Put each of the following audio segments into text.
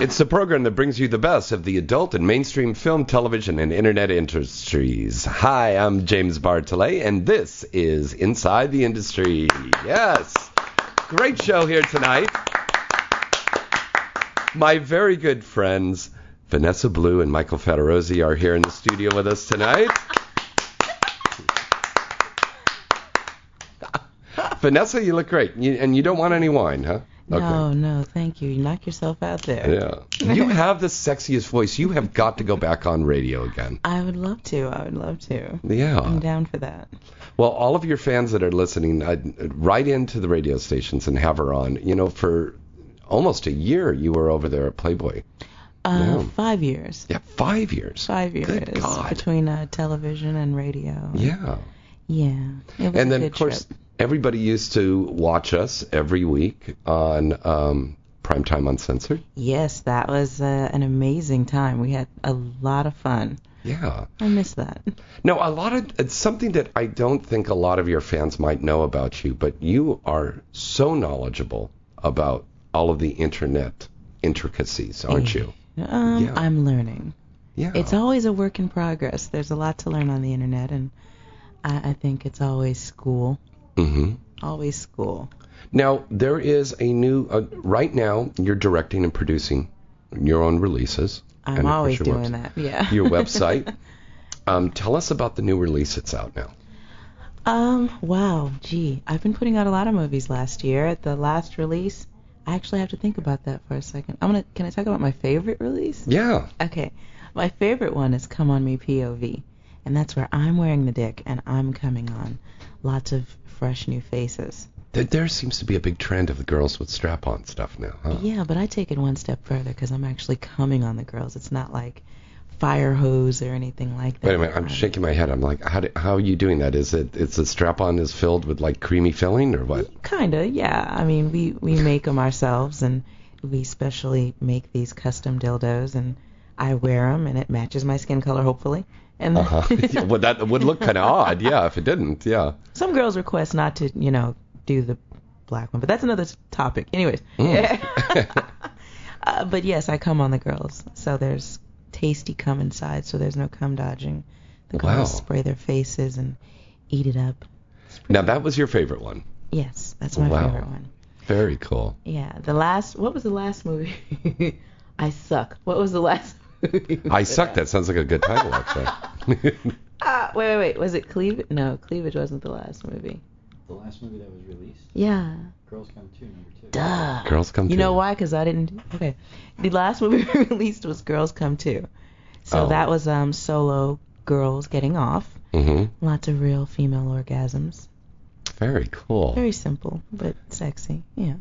It's the program that brings you the best of the adult and mainstream film, television, and internet industries. Hi, I'm James Bartholet, and this is Inside the Industry. Yes. Great show here tonight. My very good friends, Vanessa Blue and Michael Fattorosi, are here in the studio with us tonight. Vanessa, you look great. You, and you don't want any wine, huh? No, no, thank you. You knock yourself out there. Yeah. You have the sexiest voice. You have got to go back on radio again. I would love to. I would love to. Yeah. I'm down for that. Well, all of your fans that are listening, uh, write into the radio stations and have her on. You know, for almost a year you were over there at Playboy. Uh, Yeah. Five years. Yeah, five years. Five years Good God. between uh, television and radio. Yeah. Yeah. And then, of course, trip. Everybody used to watch us every week on um, Primetime Uncensored. Yes, that was uh, an amazing time. We had a lot of fun. Yeah. I miss that. No, a lot of it's something that I don't think a lot of your fans might know about you, but you are so knowledgeable about all of the internet intricacies, aren't you? Um, Yeah. I'm learning. Yeah. It's always a work in progress. There's a lot to learn on the internet, and I, I think it's always school. Hmm Always school. Now there is a new. Uh, right now, you're directing and producing your own releases. I'm always doing that. Yeah. Your website. um, tell us about the new release that's out now. Um, wow, gee, I've been putting out a lot of movies last year. The last release, I actually have to think about that for a second. I'm gonna, can I talk about my favorite release? Yeah. Okay, my favorite one is Come On Me POV, and that's where I'm wearing the dick and I'm coming on. Lots of fresh new faces. There, there seems to be a big trend of the girls with strap-on stuff now. Huh? Yeah, but I take it one step further because I'm actually coming on the girls. It's not like fire hose or anything like that. Wait a minute, I'm shaking my head. I'm like, how do, how are you doing that? Is it it's the strap-on is filled with like creamy filling or what? Kinda, yeah. I mean, we we make them ourselves, and we specially make these custom dildos, and I wear them, and it matches my skin color, hopefully. And Uh-huh. Well, that would look kind of odd, yeah, if it didn't. Yeah. some girls request not to, you know, do the black one, but that's another topic. Anyways, Mm. uh, but yes, I come on the girls, so there's tasty cum inside, so there's no cum dodging. The Wow. girls spray their faces and eat it up. Now that was your favorite one. Yes, that's my Wow. favorite one. Very cool. Yeah, the last. What was the last movie? I suck. What was the last? I suck. That sounds like a good title, actually. Ah, wait, wait, wait. Was it Cleavage? No, Cleavage wasn't the last movie. The last movie that was released, Yeah. Girls Come 2, number 2. Duh. Girls Come too. You know why? Because I didn't. Okay. The last movie released was Girls Come Too. So Oh. that was um solo girls getting off. hmm Lots of real female orgasms. Very cool. Very simple, but sexy. Yeah.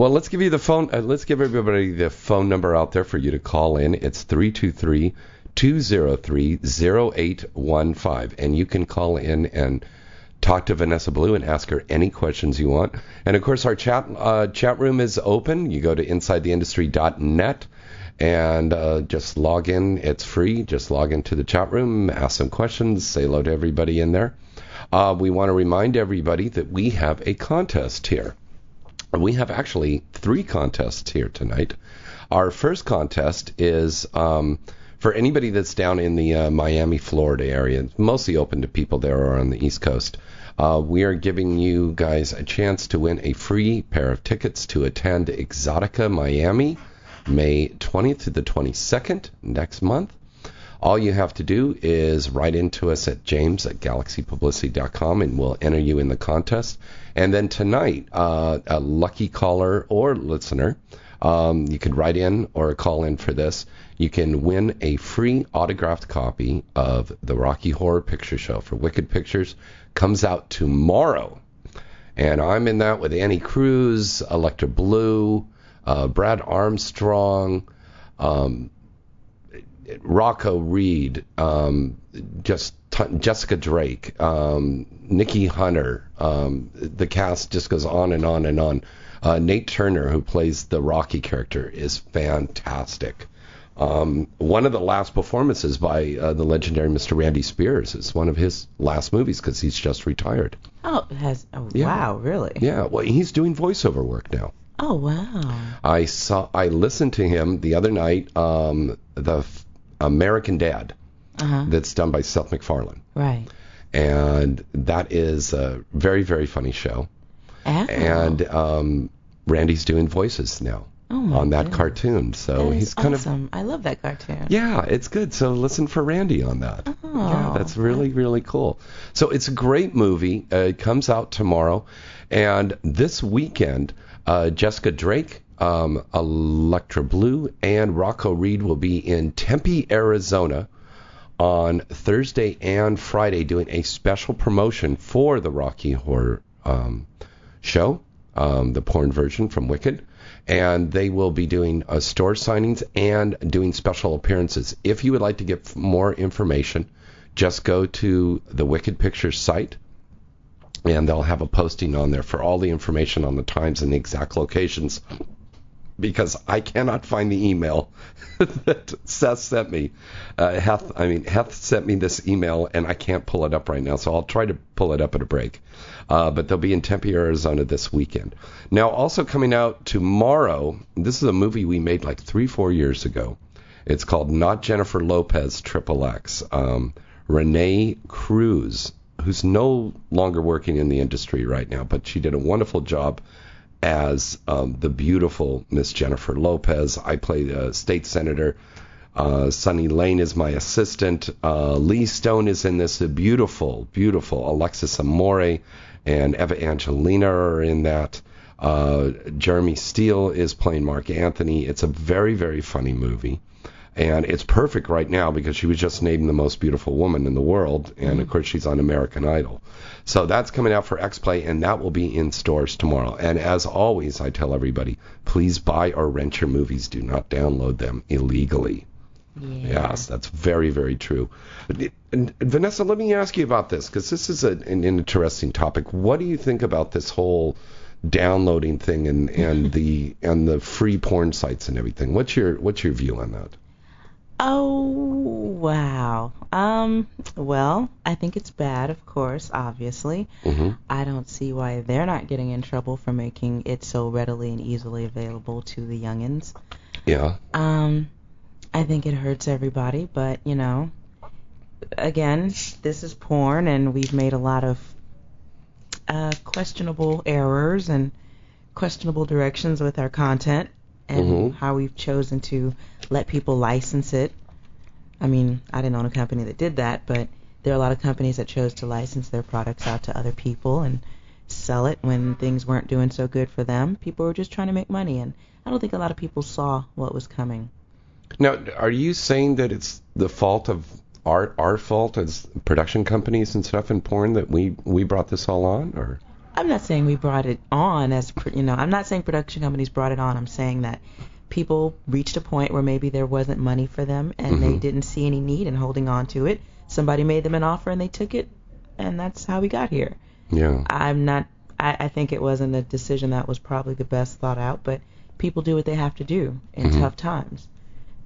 Well, let's give you the phone. Uh, let's give everybody the phone number out there for you to call in. It's three two three two zero three zero eight one five, and you can call in and talk to Vanessa Blue and ask her any questions you want. And of course, our chat uh, chat room is open. You go to insidetheindustry.net and uh, just log in. It's free. Just log into the chat room, ask some questions, say hello to everybody in there. Uh, we want to remind everybody that we have a contest here. We have actually three contests here tonight. Our first contest is um, for anybody that's down in the uh, Miami, Florida area. It's mostly open to people there or on the East Coast. Uh, we are giving you guys a chance to win a free pair of tickets to attend Exotica Miami, May 20th to the 22nd next month. All you have to do is write into us at james at galaxypublicity.com and we'll enter you in the contest. And then tonight, uh, a lucky caller or listener, um, you could write in or call in for this. You can win a free autographed copy of the Rocky Horror Picture Show for Wicked Pictures. Comes out tomorrow. And I'm in that with Annie Cruz, Electra Blue, uh, Brad Armstrong, um, Rocco Reed, um, just t- Jessica Drake, um, Nikki Hunter. Um, the cast just goes on and on and on. Uh, Nate Turner, who plays the Rocky character, is fantastic. Um, one of the last performances by uh, the legendary Mr. Randy Spears is one of his last movies because he's just retired. Oh, has. Oh, Yeah. wow, really? Yeah, well, he's doing voiceover work now. Oh, wow. I saw, I listened to him the other night. Um, the American Dad Uh huh. that's done by Seth MacFarlane, Right. and that is a very very funny show. Oh. And um, Randy's doing voices now oh on that cartoon, so That he's kind of awesome. I love that cartoon. Yeah, it's good. So listen for Randy on that. Oh, Yeah, that's really, really cool. So it's a great movie. Uh, it comes out tomorrow. And this weekend, uh, Jessica Drake, um, Electra Blue, and Rocco Reed will be in Tempe, Arizona on Thursday and Friday doing a special promotion for the Rocky Horror um, show, um, the porn version from Wicked. And they will be doing uh, store signings and doing special appearances. If you would like to get more information, just go to the Wicked Pictures site, and they'll have a posting on there for all the information on the times and the exact locations. Because I cannot find the email that Seth sent me. Uh, Heth, I mean, Heth sent me this email, and I can't pull it up right now. So I'll try to pull it up at a break. Uh, but they'll be in Tempe, Arizona this weekend. Now, also coming out tomorrow. This is a movie we made like three, four years ago. It's called Not Jennifer Lopez Triple X. Um, Renee Cruz, who's no longer working in the industry right now, but she did a wonderful job as um, the beautiful Miss Jennifer Lopez. I played a state senator. Uh, Sunny Lane is my assistant. Uh, Lee Stone is in this. Beautiful, beautiful Alexis Amore and Eva Angelina are in that. Uh, Jeremy Steele is playing Marc Anthony. It's a very, very funny movie. And it's perfect right now because she was just named the most beautiful woman in the world. And of mm-hmm. course, she's on American Idol. So that's coming out for X Play, and that will be in stores tomorrow. And as always, I tell everybody please buy or rent your movies. Do not download them illegally. Yeah. Yes, that's very, very true. And, and Vanessa, let me ask you about this because this is a, an interesting topic. What do you think about this whole downloading thing and, and the and the free porn sites and everything? What's your what's your view on that? Oh wow. Um. Well, I think it's bad, of course. Obviously, hmm I don't see why they're not getting in trouble for making it so readily and easily available to the youngins. Yeah. Um, I think it hurts everybody, but you know, again, this is porn, and we've made a lot of uh, questionable errors and questionable directions with our content and Mhm. how we've chosen to let people license it. I mean, I didn't own a company that did that, but there are a lot of companies that chose to license their products out to other people and sell it when things weren't doing so good for them. People were just trying to make money, and I don't think a lot of people saw what was coming. Now, are you saying that it's the fault of our our fault as production companies and stuff in porn that we we brought this all on, or? I'm not saying we brought it on as pr- you know. I'm not saying production companies brought it on. I'm saying that people reached a point where maybe there wasn't money for them and they Mhm. didn't see any need in holding on to it. Somebody made them an offer and they took it, and that's how we got here. Yeah. I'm not. I, I think it wasn't a decision that was probably the best thought out, but people do what they have to do in Mhm. tough times.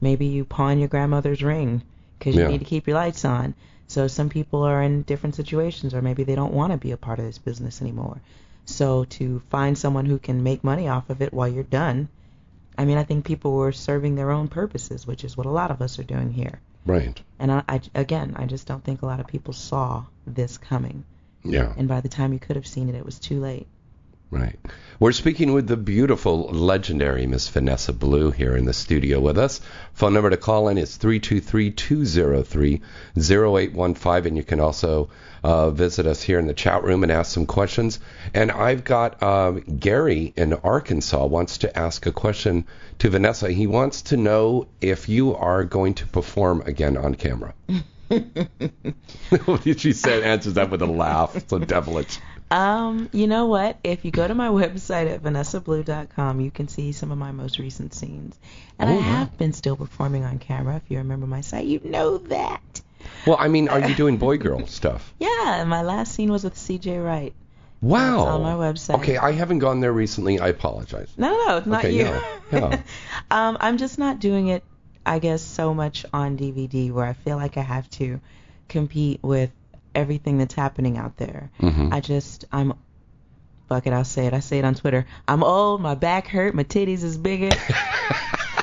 Maybe you pawn your grandmother's ring because Yeah. you need to keep your lights on. So some people are in different situations, or maybe they don't want to be a part of this business anymore. So to find someone who can make money off of it while you're done, I mean, I think people were serving their own purposes, which is what a lot of us are doing here. Right. And I, I again, I just don't think a lot of people saw this coming. Yeah. And by the time you could have seen it, it was too late. Right. We're speaking with the beautiful, legendary Miss Vanessa Blue here in the studio with us. Phone number to call in is 323-203-0815, and you can also uh, visit us here in the chat room and ask some questions. And I've got um, Gary in Arkansas wants to ask a question to Vanessa. He wants to know if you are going to perform again on camera. she said answers that with a laugh. So devilish. Um, you know what? If you go to my website at vanessablue.com, you can see some of my most recent scenes. And Oh, I wow. have been still performing on camera. If you remember my site, you know that. Well, I mean, are you doing boy girl stuff? Yeah, and my last scene was with CJ Wright. Wow. It's on my website. Okay, I haven't gone there recently. I apologize. No, no, no, it's not Okay, you. yeah, yeah. um, I'm just not doing it, I guess, so much on DVD where I feel like I have to compete with everything that's happening out there. Mhm. I just, I'm, fuck it, I'll say it. I say it on Twitter. I'm old, my back hurt, my titties is bigger.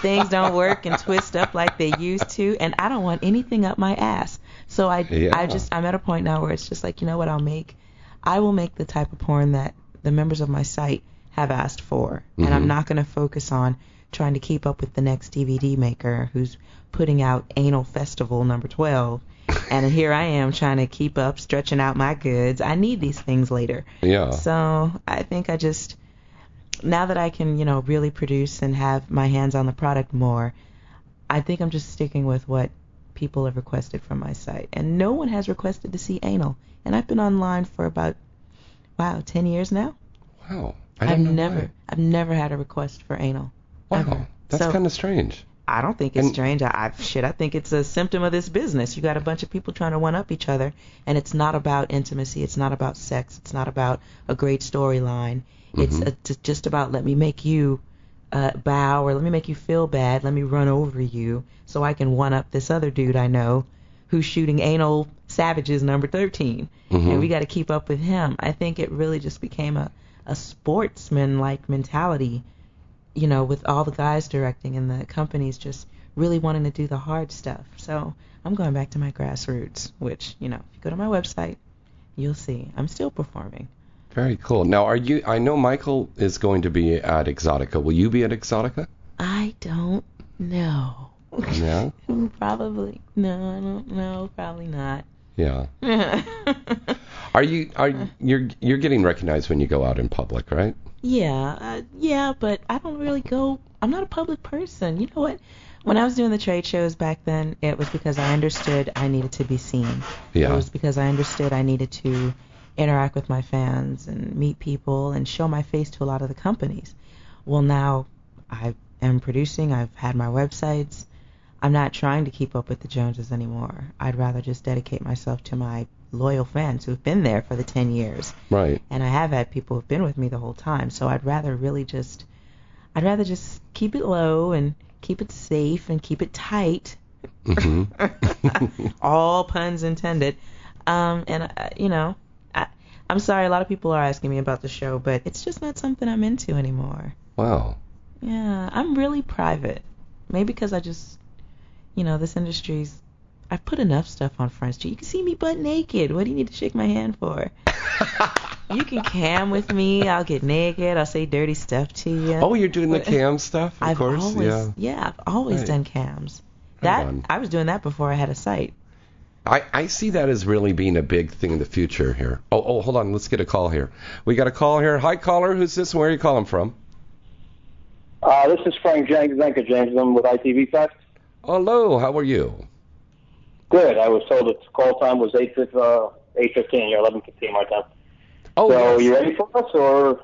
Things don't work and twist up like they used to, and I don't want anything up my ass. So I, Yeah. I just, I'm at a point now where it's just like, you know what, I'll make, I will make the type of porn that the members of my site have asked for, and I'm Mhm. not going to focus on trying to keep up with the next DVD maker who's putting out Anal Festival number 12. And here I am trying to keep up, stretching out my goods. I need these things later. Yeah. So I think I just now that I can, you know, really produce and have my hands on the product more, I think I'm just sticking with what people have requested from my site. And no one has requested to see anal. And I've been online for about wow, 10 years now. Wow. I I've know never why. I've never had a request for anal. Wow. ever. That's So- kind of strange. I don't think it's And- strange. I, I shit. I think it's a symptom of this business. You got a bunch of people trying to one up each other, and it's not about intimacy. It's not about sex. It's not about a great storyline. It's Mhm. uh t- just about let me make you uh, bow or let me make you feel bad. Let me run over you so I can one up this other dude I know who's shooting anal savages number 13, Mhm. and we got to keep up with him. I think it really just became a a sportsman like mentality you know, with all the guys directing and the companies just really wanting to do the hard stuff. So I'm going back to my grassroots, which, you know, if you go to my website, you'll see I'm still performing. Very cool. Now, are you? I know Michael is going to be at Exotica. Will you be at Exotica? I don't know. Yeah. probably. No, I don't know. Probably not. Yeah. Are you? Are you're you're getting recognized when you go out in public, right? Yeah, uh, yeah, but I don't really go. I'm not a public person. You know what? When I was doing the trade shows back then, it was because I understood I needed to be seen. Yeah. It was because I understood I needed to interact with my fans and meet people and show my face to a lot of the companies. Well, now I am producing. I've had my websites. I'm not trying to keep up with the Joneses anymore. I'd rather just dedicate myself to my loyal fans who've been there for the 10 years Right. and I have had people who've been with me the whole time. So I'd rather really just, I'd rather just keep it low and keep it safe and keep it tight. hmm All puns intended. Um, and uh, you know, I, I'm sorry, a lot of people are asking me about the show, but it's just not something I'm into anymore. Wow. Yeah, I'm really private. Maybe because I just, you know, this industry's. I've put enough stuff on Front Street. You can see me butt naked. What do you need to shake my hand for? You can cam with me. I'll get naked. I'll say dirty stuff to you. Oh, you're doing the cam stuff, of I've course. always, yeah. yeah, I've always Right. done cams. That. I was doing that before I had a site. I, I see that as really being a big thing in the future here. Oh, oh, hold on. Let's get a call here. We got a call here. Hi, caller. Who's this? and Where are you calling from? Uh, this is Frank Jenkins, Anchor James. I'm with ITV Fest. Hello. How are you? Good. I was told its call time was 8, fif- uh, 8.15 or 11.15 my time. Oh, so yes. you ready for us or?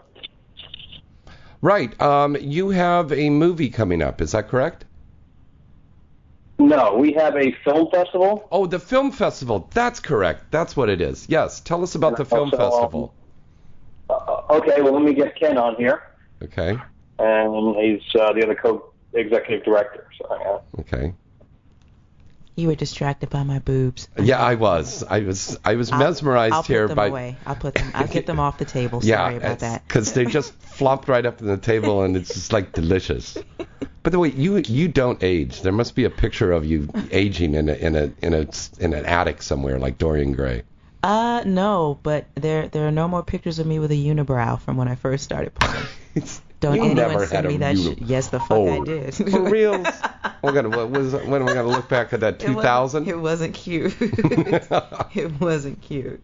right. Um, you have a movie coming up. Is that correct? No, we have a film festival. Oh, the film festival. That's correct. That's what it is. Yes. Tell us about the film Also, um, festival. Uh, okay, well, let me get Ken on here. Okay. And he's uh, the other co-executive director. So, yeah. Okay. You were distracted by my boobs. Yeah, I was. I was. I was I'll- mesmerized I'll put here them by. away. I'll put them. I'll get them off the table. Yeah, Sorry about that. because they just flopped right up on the table, and it's just like delicious. By the way, you you don't age. There must be a picture of you aging in a in a in a in an attic somewhere, like Dorian Gray. Uh, no, but there there are no more pictures of me with a unibrow from when I first started porn. Don't you anyone never send had a me that uni- shit. Yes, the fuck Oh, I did. For reals? We're oh, gonna what was when are we gonna look back at that It wasn't- 2000? It wasn't cute. it wasn't cute.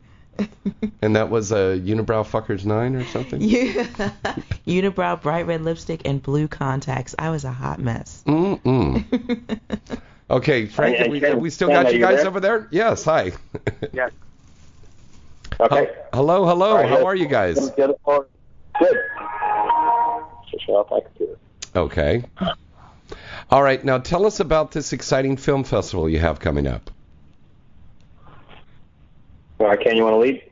and that was a unibrow fuckers nine or something. Yeah. Unibrow, bright red lipstick, and blue contacts. I was a hot mess. Mm-mm. Okay, Frank, And- we, and we still got you you guys there? over there? Yes, hi. Yes. Okay. hello, hello. All right, How yes. are you guys? The other part- Good. Just shut off my computer. Okay. All right, now tell us about this exciting film festival you have coming up. All right, Ken, you want to lead?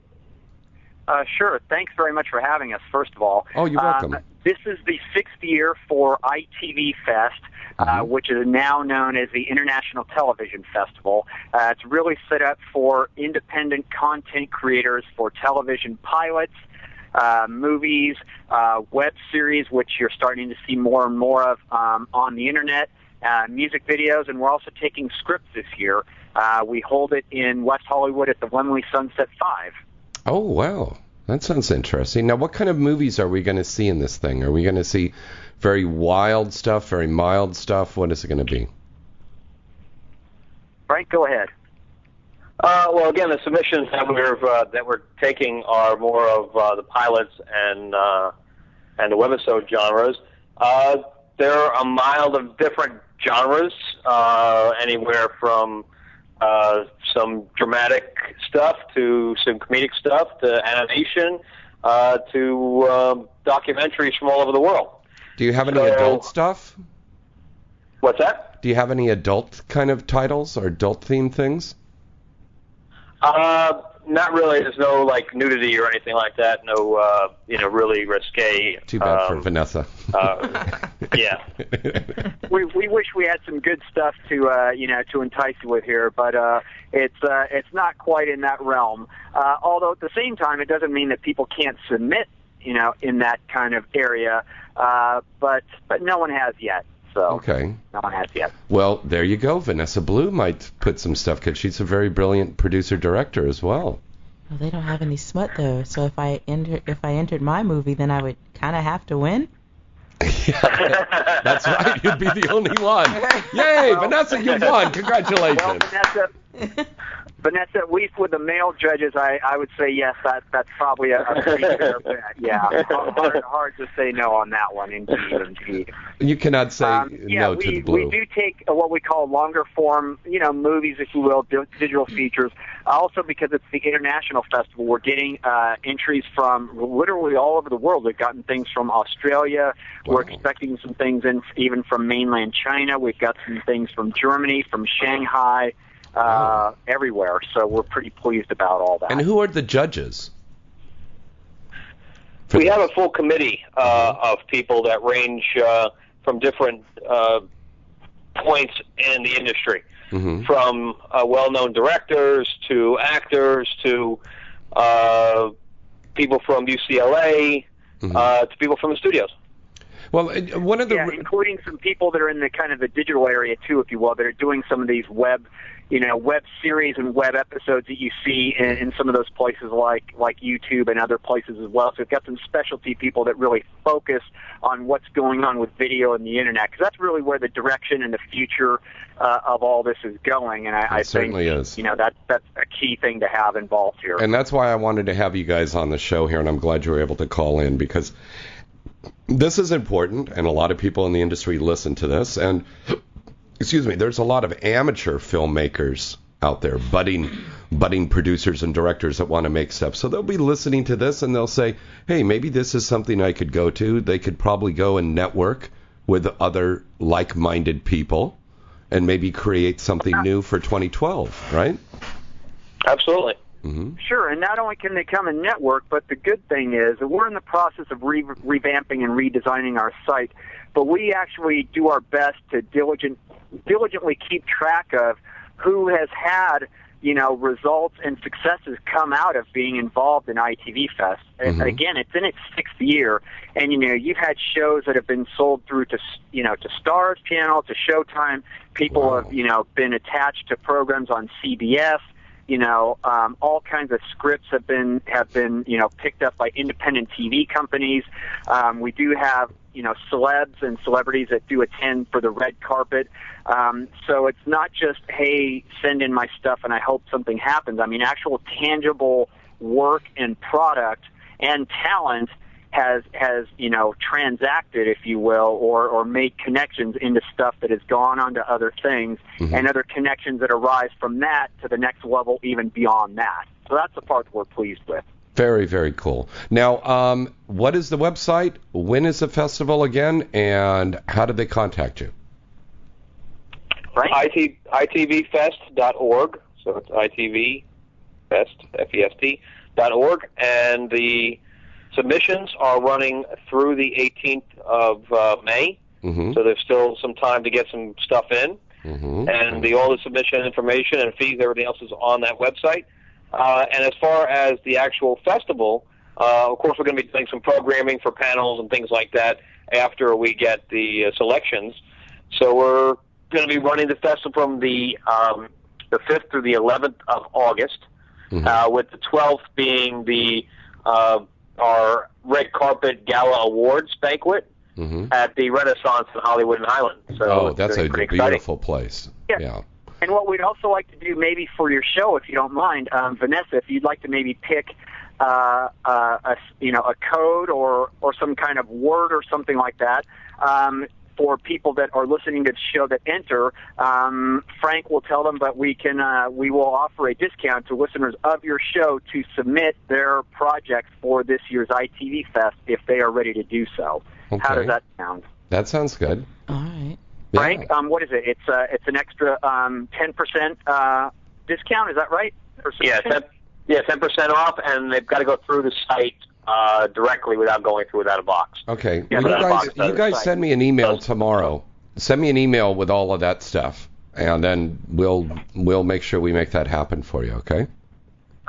Uh, sure. Thanks very much for having us, first of all. Oh, you're welcome. Um, this is the sixth year for ITV Fest, uh, Mhm. which is now known as the International Television Festival. Uh, it's really set up for independent content creators for television pilots, uh, movies, uh, web series, which you're starting to see more and more of um, on the internet, uh, music videos, and we're also taking scripts this year. Uh, we hold it in West Hollywood at the Laemmle Sunset Five. Oh, wow. That sounds interesting. Now, what kind of movies are we going to see in this thing? Are we going to see very wild stuff, very mild stuff? What is it going to be? Frank, go ahead. Uh, well, again, the submissions that we're uh, that we're taking are more of uh, the pilots and uh, and the webisode genres. Uh, they're a mild of different genres, uh, anywhere from uh, some dramatic stuff to some comedic stuff to animation uh, to um, documentaries from all over the world. Do you have any So- adult stuff? What's that? Do you have any adult kind of titles or adult themed things? Uh, not really. There's no like nudity or anything like that. No, uh, you know, really risque. Too bad for um, Vanessa. uh, yeah. we we wish we had some good stuff to uh you know to entice you with here but uh it's uh it's not quite in that realm uh although at the same time it doesn't mean that people can't submit you know in that kind of area uh but but no one has yet so okay. no one has yet Well, there you go. Vanessa Blue might put some stuff because she's a very brilliant producer director as well. Well, they don't have any smut though, so if I enter if I entered my movie, then I would kind of have to win. yeah, that's right. You'd be the only one. Yay, Vanessa, you won. well Congratulations. vanessa Vanessa, at least with the male judges, I, I would say yes. That that's probably a, a pretty fair bet. Yeah, hard, hard to say no on that one. Indeed, indeed. You cannot say Um, yeah, no we, to the blue. we do take uh, what we call longer form, you know, movies, if you will, digital features. Also, because it's the international festival, we're getting uh, entries from literally all over the world. We've gotten things from Australia. We're expecting some things in even from mainland China. We've got some things from Germany, from Shanghai, uh, Wow. everywhere. So we're pretty pleased about all that. And who are the judges? We this? have a full committee uh, of people that range uh, from different uh, points in the industry, Mhm. from uh, well-known directors to actors to uh, people from UCLA Mhm. uh, to people from the studios. Well, uh, one of the yeah, including some people that are in the kind of the digital area too, if you will, that are doing some of these web, you know, web series and web episodes that you see in, in some of those places like like YouTube and other places as well. So we've got some specialty people that really focus on what's going on with video and the internet, because that's really where the direction and the future uh, of all this is going. And I, I think certainly is. you know that that's a key thing to have involved here. And that's why I wanted to have you guys on the show here, and I'm glad you were able to call in because this is important, and a lot of people in the industry listen to this. And excuse me, there's a lot of amateur filmmakers out there, budding, budding producers and directors that want to make stuff. So they'll be listening to this, and they'll say, "Hey, maybe this is something I could go to." They could probably go and network with other like-minded people, and maybe create something new for 2012, right? Absolutely. Hmm Sure, and not only can they come and network, but the good thing is that we're in the process of re- revamping and redesigning our site, but we actually do our best to diligent, diligently keep track of who has had, you know, results and successes come out of being involved in ITV Fest. And Mhm. Again, it's in its sixth year, and you know, you've had shows that have been sold through to, you know, to Starz Channel, to Showtime. People Wow. have, you know, been attached to programs on CBS you know, um, all kinds of scripts have been have been you know picked up by independent TV companies. Um, we do have you know celebs and celebrities that do attend for the red carpet. Um, so it's not just hey, send in my stuff and I hope something happens. I mean, actual tangible work and product and talent has has you know transacted, if you will, or or made connections into stuff that has gone on to other things, Mhm. and other connections that arise from that to the next level, even beyond that. So that's the part that we're pleased with. Very, very cool. Now, um, what is the website? When is the festival again? And how did they contact you? Right? IT, itvfest.org. So it's itvfest, F-E-S-T, dot org. And the submissions are running through the 18th of uh, May. Mm-hmm. So there's still some time to get some stuff in. Mm-hmm. and the all the submission information and fees, everything else is on that website. Uh, and as far as the actual festival, uh, of course, we're going to be doing some programming for panels and things like that after we get the uh, selections. So we're going to be running the festival from the um, the 5th through the 11th of August, Mhm. uh, with the 12th being the uh, our red carpet gala awards banquet Mm-hmm. at the Renaissance in Hollywood and Highland. So Oh, that's a exciting. beautiful place. Yeah. yeah. And what we'd also like to do, maybe for your show, if you don't mind, um, Vanessa, if you'd like to maybe pick, uh, uh, a you know a code or or some kind of word or something like that. Um, for people that are listening to the show that enter, um, Frank will tell them, but we can uh, we will offer a discount to listeners of your show to submit their projects for this year's ITV Fest if they are ready to do so. How does that sound? That sounds good. All right. Yeah. Frank, um, what is it? It's uh, it's an extra um, 10% uh, discount. Is that right? Or Yeah, ten, yeah, ten percent off, and they've got to go through the site uh, directly without going through without a box. Okay. Yeah, Well, you guys, box you guys send me an email tomorrow. Send me an email with all of that stuff, and then we'll we'll make sure we make that happen for you. Okay.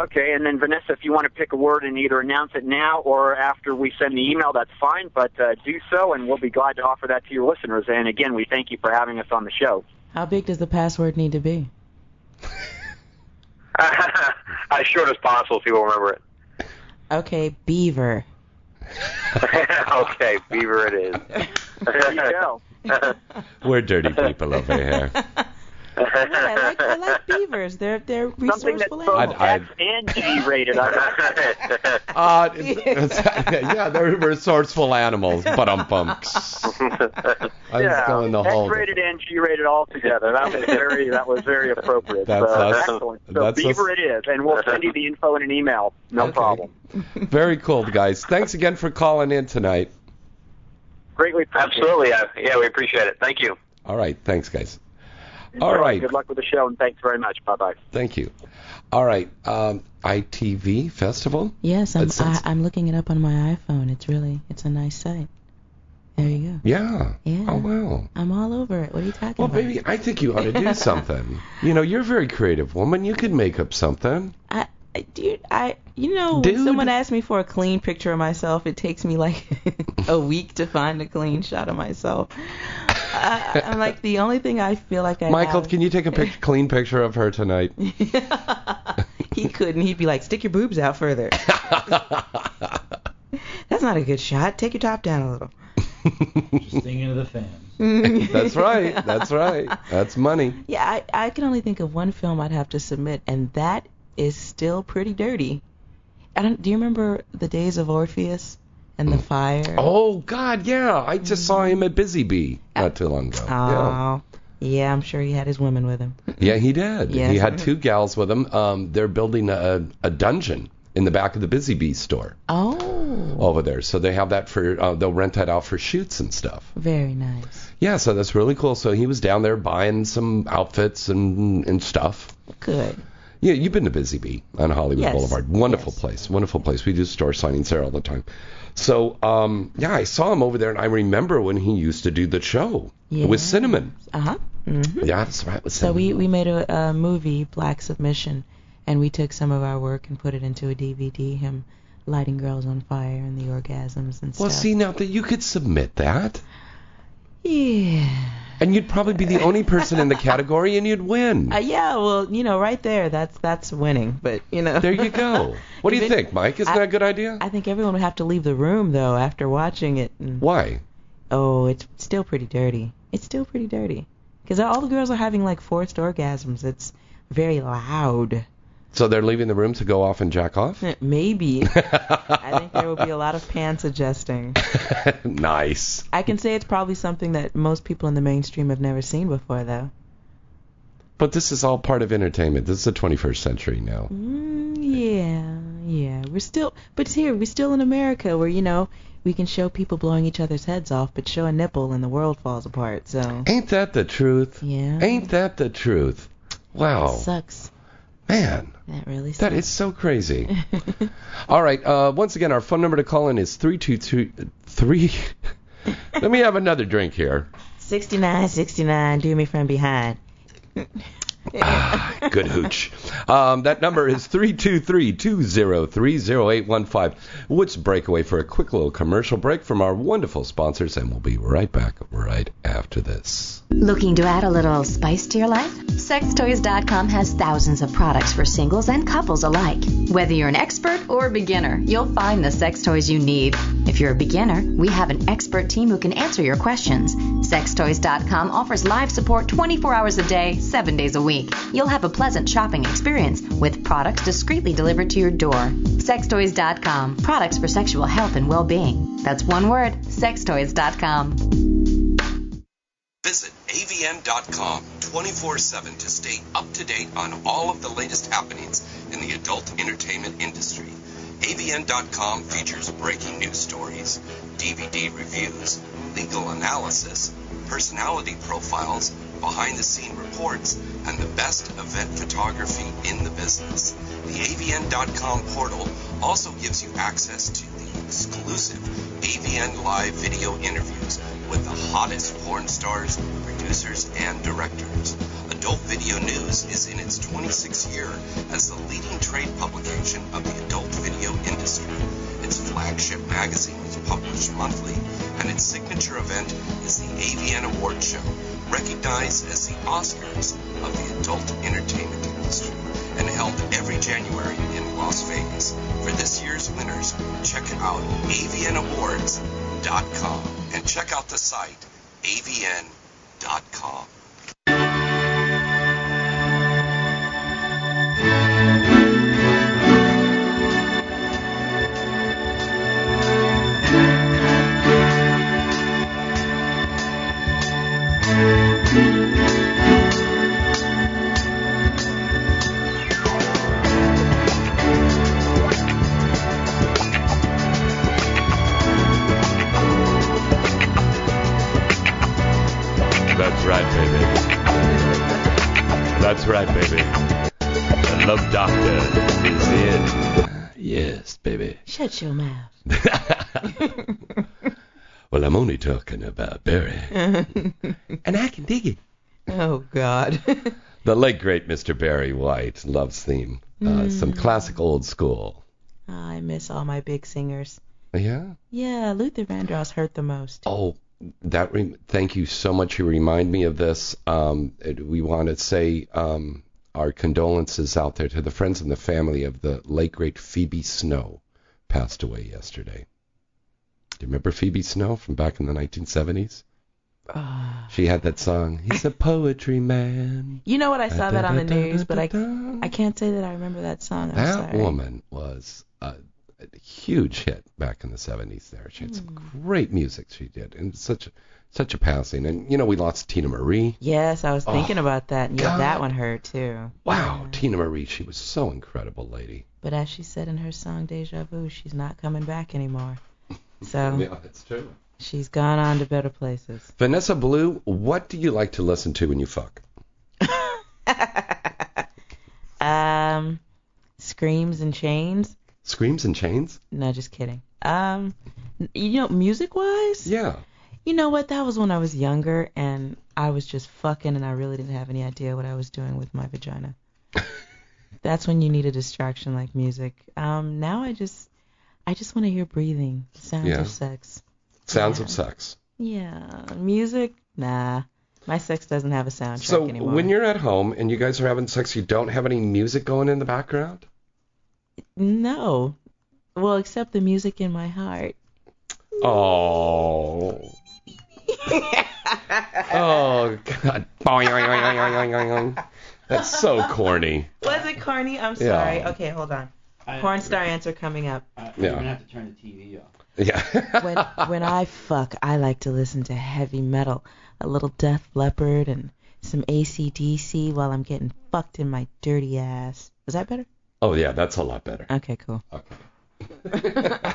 Okay, and then Vanessa, if you want to pick a word and either announce it now or after we send the email, that's fine. But uh, do so, and we'll be glad to offer that to your listeners. And again, we thank you for having us on the show. How big does the password need to be? as short as possible, so people remember it. Okay, beaver. okay, Beaver it is. There you go. We're dirty people over here. Yeah, I like, I like beavers. They're they're Something that's resourceful both animals. I- X and G rated. I Uh, it's- yeah, they're resourceful animals, but um bum. I was yeah, going the whole. X-rated and G-rated all together. That was very that was very appropriate. That's so, us. excellent. So That's us. Beaver it is, and we'll send you the info in an email. No Okay. problem. Very cool, guys. Thanks again for calling in tonight. Greatly appreciate. Absolutely, uh, yeah, we appreciate it. Thank you. All right, thanks, guys. All right, Good luck with the show, and thanks very much. Bye bye. thank you. All right, um, ITV Festival. Yes, I'm sounds- I, I'm looking it up on my iPhone. It's really it's a nice site. There you go. Yeah. Yeah. Oh wow. I'm all over it. What are you talking Well, about? Well, baby, I think you ought to do something. you know, you're a very creative woman. You could make up something. I, I dude, I you know Dude. when someone asks me for a clean picture of myself, it takes me like a week to find a clean shot of myself. I, I'm like the only thing I feel like I Michael, have- can you take a pic- clean picture of her tonight? he couldn't. He'd be like, stick your boobs out further. That's not a good shot. Take your top down a little. Just thinking of the fans. Mm. That's right. That's right. That's money. Yeah, I, I can only think of one film I'd have to submit, and that is still pretty dirty. I don't. Do you remember the days of Orpheus and the fire? Oh God, yeah. I just saw him at Busy Bee not too long ago. Oh, yeah. I'm sure he had his women with him. Yeah. yeah, he did. Yes. He had two gals with him. Um, they're building a, a dungeon in the back of the Busy Bee store Oh, over there. So they have that for uh, they'll rent that out for shoots and stuff. very nice. Yeah, so that's really cool. So he was down there buying some outfits and and stuff. Good. Yeah, you've been to Busy Bee on Hollywood Yes, Boulevard. Wonderful yes. place. Wonderful place. We do store signings there all the time. So, um, yeah, I saw him over there, and I remember when he used to do the show Yeah. with Cinnamon. Uh huh. hmm Yeah, that's right. With So we we made a, a movie, Black Submission, and we took some of our work and put it into a DVD. Him lighting girls on fire and the orgasms and well, stuff. Well, see now that you could submit that, Yeah. And you'd probably be the only person in the category, and you'd win. Uh, yeah, well, you know, right there, that's that's winning. But you know, There you go. What do you Even- think, Mike? Isn't I- that a good idea? I think everyone would have to leave the room though after watching it. And, Why? oh, it's still pretty dirty. It's still pretty dirty because all the girls are having like forced orgasms. It's very loud. So they're leaving the room to go off and jack off? Maybe. I think there will be a lot of pants adjusting. nice. I can say it's probably something that most people in the mainstream have never seen before, though. But this is all part of entertainment. This is the 21st century now. Mm, yeah, yeah. We're still, but here we're still in America, where you know we can show people blowing each other's heads off, but show a nipple and the world falls apart. So Ain't that the truth? yeah, Ain't that the truth? Wow. sucks. Man, That really sucks. that is so crazy. All right. Uh, once again, our phone number to call in is 3223. Let me have another drink here. 69, 69. Do me from behind. Good hooch. Um, that number is 323-203-0815. Let's break away for a quick little commercial break from our wonderful sponsors, and we'll be right back right after this. Looking to add a little spice to your life? Sextoys.com has thousands of products for singles and couples alike. Whether you're an expert or a beginner, you'll find the sex toys you need. If you're a beginner, we have an expert team who can answer your questions. Sextoys.com offers live support 24 hours a day, 7 days a week. You'll have a pleasant shopping experience with products discreetly delivered to your door. Sextoys.com, products for sexual health and well being. That's one word sextoys.com. Visit avn.com 24 7 to stay up to date on all of the latest happenings in the adult entertainment industry. avn.com features breaking news stories, DVD reviews, legal analysis, personality profiles, behind the scene reports, and the best event photography in the business. The avn.com portal also gives you access to the exclusive AVN Live video interviews with the hottest porn stars, producers, and directors. Adult Video News is in its 26th year as the leading trade publication of the adult video industry. Its flagship magazine is published monthly, and its signature event is the AVN Award Show, recognized as the Oscars of the adult entertainment industry, and held every January in Las Vegas. For this year's winners, check out avnawards.com and check out the site avn.com. That's right, baby. The love doctor is in. Yes, baby. Shut your mouth. well, I'm only talking about Barry. and I can dig it. oh God. The late great Mr. Barry White, Love's theme. Uh, Some classic old school. I miss all my big singers. Yeah. Yeah, Luther Vandross hurt the most. Oh, that. Re- thank you so much. You remind me of this. Um, we want to say um, our condolences out there to the friends and the family of the late great Phoebe Snow, passed away yesterday. Do you remember Phoebe Snow from back in the 1970s? Ah. She had that song. He's a poetry man. You know what? I saw that on the news, but I I can't say that I remember that song. I'm That sorry. woman was a, a huge hit back in the 70s. There, she had some great music. She did, and such such a passing. And you know, we lost Teena Marie. Yes, I was thinking Oh, about that. And yeah, God. that one hurt too. Wow, Yeah. Teena Marie. She was so incredible, lady. But as she said in her song Deja Vu, she's not coming back anymore. So Yeah, that's true. she's gone on to better places. Vanessa Blue, what do you like to listen to when you fuck? Um, screams and chains. Screams and Chains? No, just kidding. Um, you know, music wise, Yeah. you know what? That was when I was younger and I was just fucking and I really didn't have any idea what I was doing with my vagina. That's when you need a distraction like music. Um, now I just, I just want to hear breathing, sounds Yeah. of sex. Sounds Yeah. of sex. Yeah, music, nah. My sex doesn't have a soundtrack So anymore. when you're at home and you guys are having sex, you don't have any music going in the background? No, well, except the music in my heart. Oh. oh God. That's so corny. Was it corny? I'm Yeah. sorry. Okay, hold on. I- Porn star answer coming up. I, Yeah. You're gonna have to turn the TV off. Yeah. When when I fuck, I like to listen to heavy metal, a little Def Leppard and some AC/DC while I'm getting fucked in my dirty ass. Is that better? Oh yeah, that's a lot better. Okay, cool. Okay.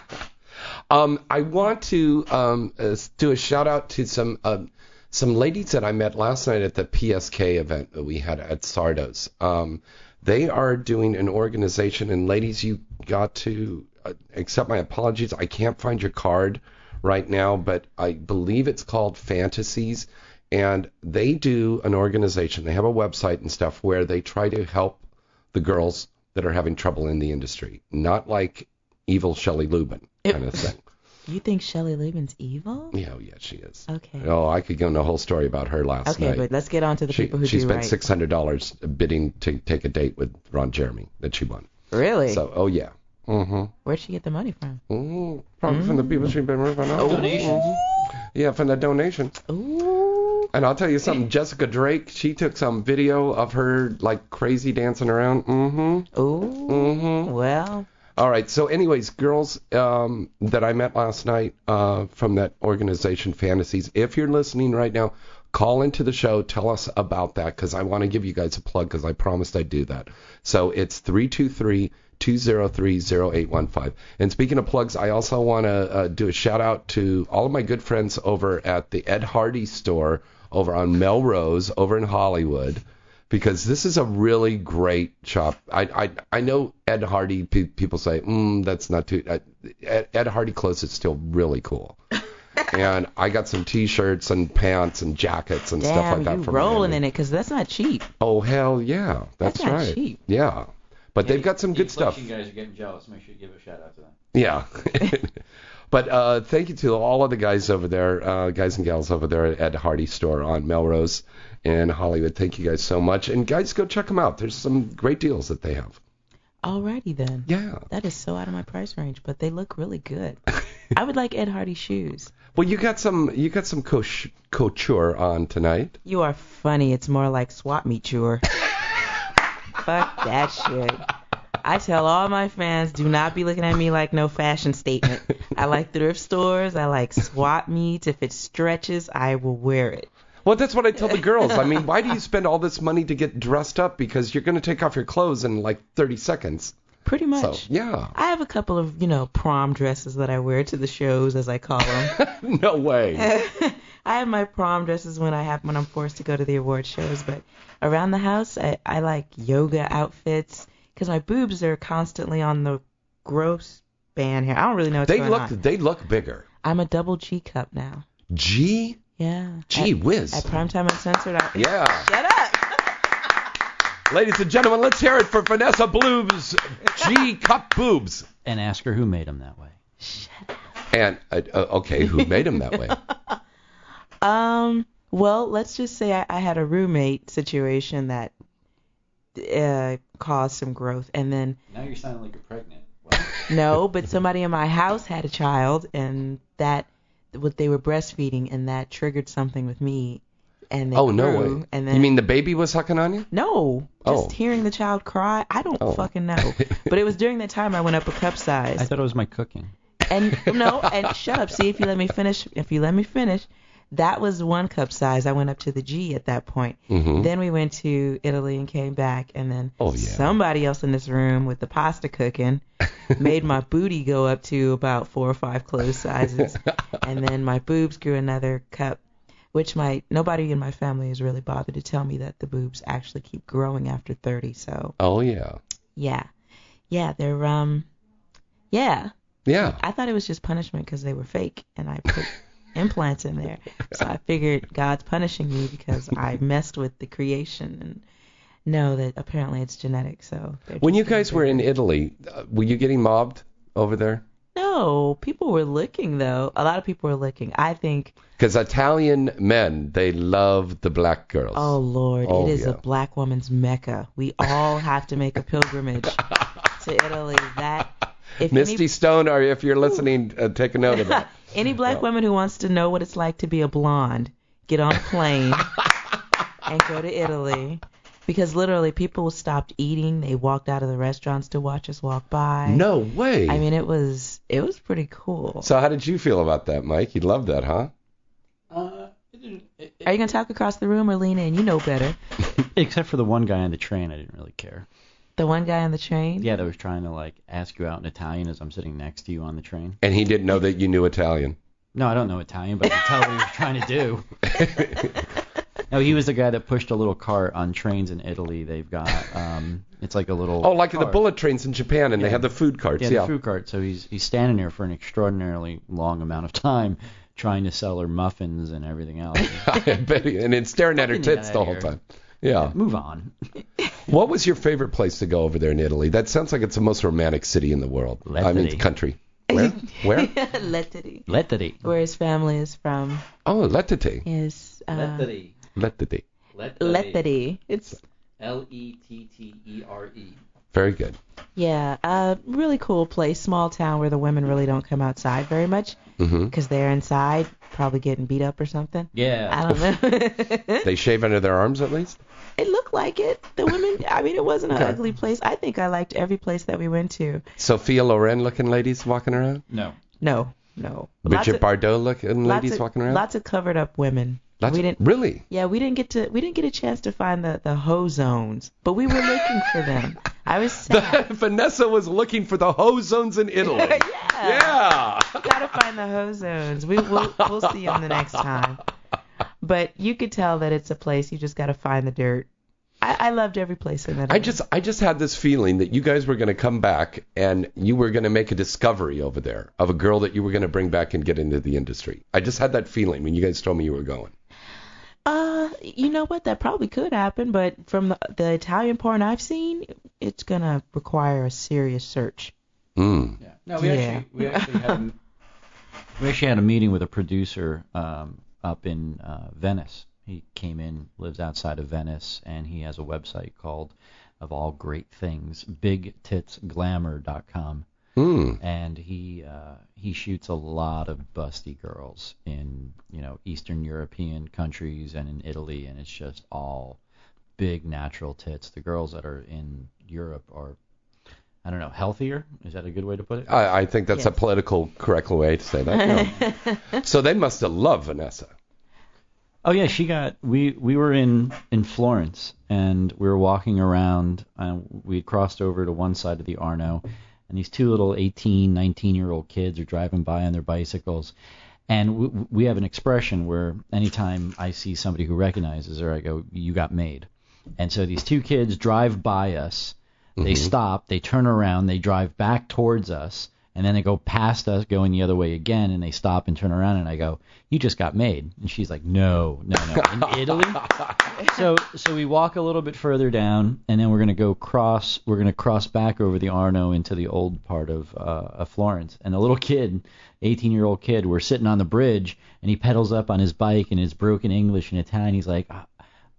um, I want to um, uh, do a shout out to some um, some ladies that I met last night at the PSK event that we had at Sardos. Um, they are doing an organization, and ladies, you got to uh, accept my apologies. I can't find your card right now, but I believe it's called Fantasies, and they do an organization. They have a website and stuff where they try to help the girls that are having trouble in the industry, not like evil Shelley Lubben kind of thing. You think Shelley Lubben's evil? Yeah, oh, yeah, she is. Okay. Oh, I could go into a whole story about her last Okay, night. but let's get on to the she, people who she do spent right. six hundred dollars bidding to take a date with Ron Jeremy that she won. Really? So, oh yeah. Mm-hmm. Where'd she get the money from? mm Probably from the people she's been ripping off. Donations. Mhm. Yeah, from the donation. Ooh. And I'll tell you something, Jessica Drake, she took some video of her like crazy dancing around. Mm-hmm. Ooh. Mm-hmm. Well, All right. So, anyways, girls um, that I met last night uh, from that organization, Fantasies, if you're listening right now, call into the show. Tell us about that because I want to give you guys a plug because I promised I'd do that. So it's 323 203 0815. And speaking of plugs, I also want to uh, do a shout out to all of my good friends over at the Ed Hardy store over on Melrose over in Hollywood because this is a really great shop. I I I know Ed Hardy. Pe- people say, mm, that's not too. Uh, Ed, Ed Hardy clothes is still really cool. and I got some T-shirts and pants and jackets and stuff like that you from rolling Miami. in it because that's not cheap. Oh hell yeah, that's, That's not right. cheap. Yeah, but they've got some good stuff. inflation guys are getting jealous. Make sure you give a shout out to them. Yeah. but uh, thank you to all of the guys over there, uh, guys and gals over there at Hardy Store on Melrose in Hollywood. Thank you guys so much. And guys, go check them out. There's some great deals that they have. Alrighty then. Yeah. That is so out of my price range, but they look really good. I would like Ed Hardy shoes. Well, you got some you got some couture on tonight. You are funny. It's more like swap meet tour. Fuck that shit. I tell all my fans, do not be looking at me like no fashion statement. I like thrift stores. I like swap meets. If it stretches, I will wear it. Well, that's what I tell the girls. I mean, why do you spend all this money to get dressed up? Because you're going to take off your clothes in like 30 seconds. Pretty So, much. yeah. I have a couple of, you know, prom dresses that I wear to the shows, as I call them. no way. I have my prom dresses when I have when I'm forced to go to the award shows, but around the house, I, I like yoga outfits because my boobs are constantly on the gross band here. I don't really know what's They going look on. they look bigger. I'm a double G cup now. G Yeah. Gee At, whiz. at primetime uncensored. I, Yeah. Shut up. Ladies and gentlemen, let's hear it for Vanessa Blue's G cup boobs. And ask her who made them that way. And uh, uh, okay, who made him that way? Um. Well, let's just say I, I had a roommate situation that uh, caused some growth, and then Now you're sounding like you're pregnant. Wow. No, but somebody in my house had a child, and that what they were breastfeeding, and that triggered something with me. And they Oh no way. And then You mean the baby was sucking on you? no? Just Oh. hearing the child cry, I don't Oh. fucking know. but it was during that time I went up a cup size. I thought it was my cooking. and no, and shut up. See if you let me finish. If you let me finish, that was one cup size. I went up to the G at that point. Mhm. Then we went to Italy and came back, and then Oh, yeah. somebody else in this room with the pasta cooking made my booty go up to about four or five clothes sizes, and then my boobs grew another cup. Which my nobody in my family has really bothered to tell me that the boobs actually keep growing after 30. So Oh yeah. yeah, yeah, they're um, yeah. Yeah. I thought it was just punishment because they were fake, and I put implants in there. So I figured God's punishing me because I messed with the creation, and know that apparently it's genetic. So When you guys were in. Italy, uh, were you getting mobbed over there? no, people were looking though. A lot of people were looking. I think, Because Italian men, they love the black girls. oh Lord, Oh, it is yeah. a black woman's mecca. We all have to make a pilgrimage to Italy. That if any- Misty Stone, or if you're listening, uh, take a note of that. Any black woman who wants to know what it's like to be a blonde, get on a plane and go to Italy. because literally people stopped eating. They walked out of the restaurants to watch us walk by. No way. I mean, it was it was pretty cool. so how did you feel about that, Mike? You loved that, huh? Uh, it it, Are you gonna talk across the room or lean in? You know better. except for the one guy on the train, I didn't really care. The one guy on the train. Yeah, that was trying to like ask you out in Italian as I'm sitting next to you on the train. And he didn't know that you knew Italian. No, I don't know Italian, but I can tell what he was trying to do. no, he was the guy that pushed a little cart on trains in Italy. They've got um, it's like a little. Oh, like the bullet trains in Japan, and they have the food carts. Yeah, Yeah. the food cart. So he's he's standing there for an extraordinarily long amount of time, trying to sell her muffins and everything else. I bet and then staring at her tits the whole here. time. Yeah. Move on. What was your favorite place to go over there in Italy? That sounds like it's the most romantic city in the world. I mean, Lettere. country. Where? Where? Letty. Lettery. Where his family is from Oh, Lettere. is uh, Lettery. Lettere. Letty. It's L E T T E R E. Very good. yeah, a really cool place, small town where the women really don't come outside very much hmm because they're inside, probably getting beat up or something. Yeah. I don't know. They shave under their arms at least. It looked like it. The women. I mean, it wasn't an Okay. ugly place. I think I liked every place that we went to. Sophia Loren looking ladies walking around. No. No, no. Lots Bridget of- Bardot looking ladies of, walking around. Lots of covered up women. Lots we of- didn't. really. Yeah, we didn't get to we didn't get a chance to find the the hoe zones, but we were looking for them. I was sad. Vanessa was looking for the hoe zones in Italy. yeah. yeah. Gotta find the hoe zones. We we'll, we'll see them the next time. But you could tell that it's a place you just gotta find the dirt. I, I loved every place in that. I just I just had this feeling that you guys were going to come back and you were going to make a discovery over there of a girl that you were going to bring back and get into the industry. I just had that feeling when you guys told me you were going. Uh, you know what? That probably could happen, but from the, the Italian porn I've seen, it's gonna require a serious search. Mm. Yeah. No, we Yeah. actually we actually had a, we actually had a meeting with a producer um, up in uh, Venice. He came in, lives outside of Venice, and he has a website called, of all great things, BigTitsGlamour.com. Mm. and he uh, he shoots a lot of busty girls in you know Eastern European countries and in Italy, and it's just all big natural tits. The girls that are in Europe are, I don't know, healthier. Is that a good way to put it? I, I think that's a Yes. political correct way to say that. yeah. so they must have loved Vanessa. Oh yeah, she got. We we were in in Florence and we were walking around. And we had crossed over to one side of the Arno, and these two little 18, 19 year old kids are driving by on their bicycles. And we, we have an expression where anytime I see somebody who recognizes her, I go, "You got made." And so these two kids drive by us. They stop. They turn around. They drive back towards us. And then they go past us, going the other way again, and they stop and turn around, and I go, "You just got made." And she's like, "No, no, no, in Italy." so, so we walk a little bit further down, and then we're gonna go cross. We're gonna cross back over the Arno into the old part of uh, of Florence. And a little kid, 18-year-old kid, we're sitting on the bridge, and he pedals up on his bike in his broken English and Italian. He's like, uh,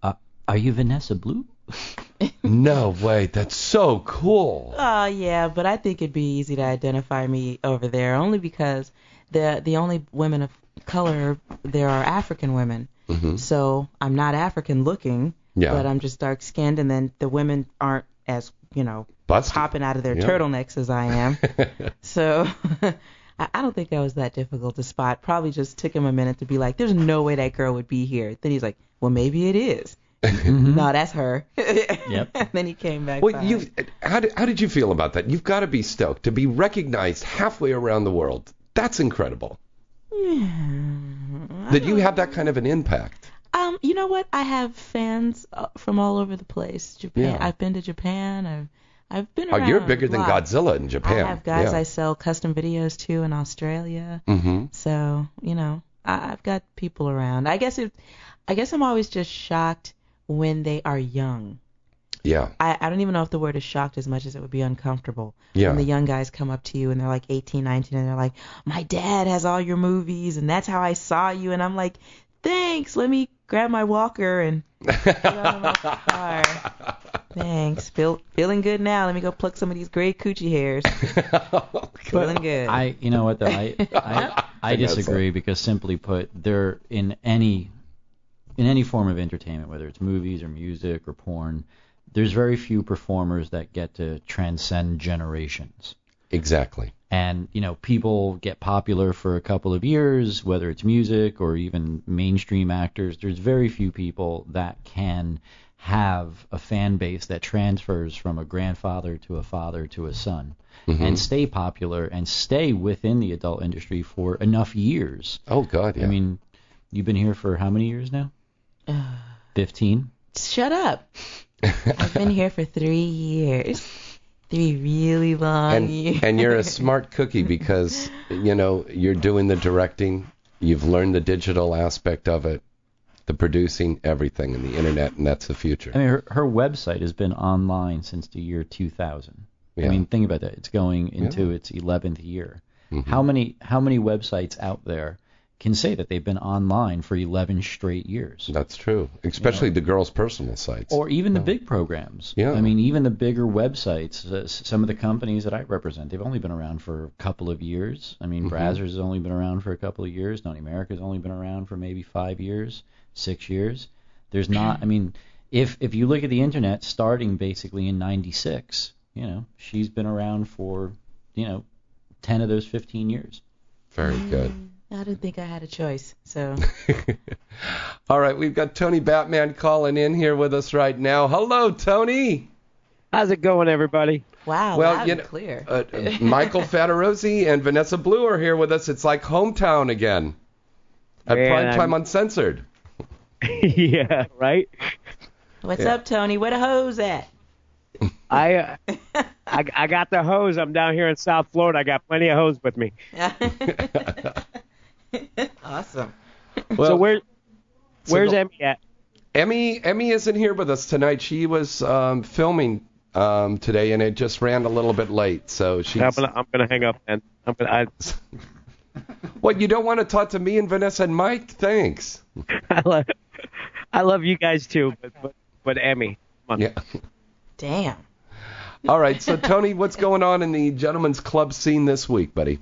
uh, "Are you Vanessa Blue?" No way. That's so cool. Oh yeah, but I think it'd be easy to identify me over there only because the the only women of color there are African women. hmm So I'm not African looking, Yeah. but I'm just dark skinned, and then the women aren't as you know Busted. popping out of their Yeah. turtlenecks as I am. so I, I don't think that was that difficult to spot. Probably just took him a minute to be like, "There's no way that girl would be here." Then he's like, "Well, maybe it is." No, that's her. Yep. and then he came back. Well, you how did, how did you feel about that? You've got to be stoked to be recognized halfway around the world. That's incredible. That you have that kind of an impact. Um, you know what? I have fans uh, from all over the place. Japan. Yeah. I've been to Japan. I've I've been around. Oh, you're bigger than. Godzilla in Japan. I have guys yeah. I sell custom videos to in Australia. Mm-hmm. So you know, I, I've got people around. I guess it. I guess I'm always just shocked when they are young. Yeah. I, I don't even know if the word is shocked as much as it would be uncomfortable. Yeah. When the young guys come up to you and they're like 18, 19, and they're like, my dad has all your movies, and that's how I saw you. And I'm like, thanks. Let me grab my walker and get out of my car. Thanks. Feel, feeling good now. Let me go pluck some of these gray coochie hairs. feeling good. I, you know what though, I, I, I Vanessa. disagree because simply put, there in any, in any form of entertainment, whether it's movies or music or porn, there's very few performers that get to transcend generations. Exactly. And you know, people get popular for a couple of years, whether it's music or even mainstream actors. There's very few people that can have a fan base that transfers from a grandfather to a father to a son Mhm. and stay popular and stay within the adult industry for enough years. Oh God, yeah. I mean, you've been here for how many years now? 15? Shut up. I've been here for three years. Three really long and years. and you're a smart cookie because you know you're doing the directing, you've learned the digital aspect of it, the producing, everything, and the internet, and that's the future. I mean, her, her website has been online since the year 2000. Yeah. I mean, think about that. It's going into its 11th year. Mm-hmm. How many how many websites out there can say that they've been online for 11 straight years? That's true, especially the girls' personal sites. Or even the big programs. Yeah. I mean, even the bigger websites. Uh, some of the companies that I represent, they've only been around for a couple of years. I mean, Mhm. Brazzers has only been around for a couple of years. Naughty America's only been around for maybe five years, six years. There's not. I mean, if if you look at the internet, starting basically in '96, you know, she's been around for, you know, 10 of those 15 years. Very good. I didn't think I had a choice. So All right, we've got Tony Batman calling in here with us right now. Hello, Tony. How's it going, everybody? wow, well, loud you and know, clear. uh, uh, Michael Fattorosi and Vanessa Blue are here with us. It's like hometown again at Man, prime I'm- time uncensored. yeah, right. What's yeah. up, Tony? Where the hose at? I, uh, I I got the hose. I'm down here in South Florida. I got plenty of hose with me. awesome. Well, so where where's go- Emmy at? Emmy Emmy isn't here with us tonight. She was um, filming um, today, and it just ran a little bit late. So she's. I'm gonna I'm gonna hang up then. I'm gonna I, What you don't want to talk to me and Vanessa and Mike? Thanks. I love I love you guys too, but but, but Emmy. Yeah. Damn. All right. So Tony, what's going on in the gentlemen's club scene this week, buddy?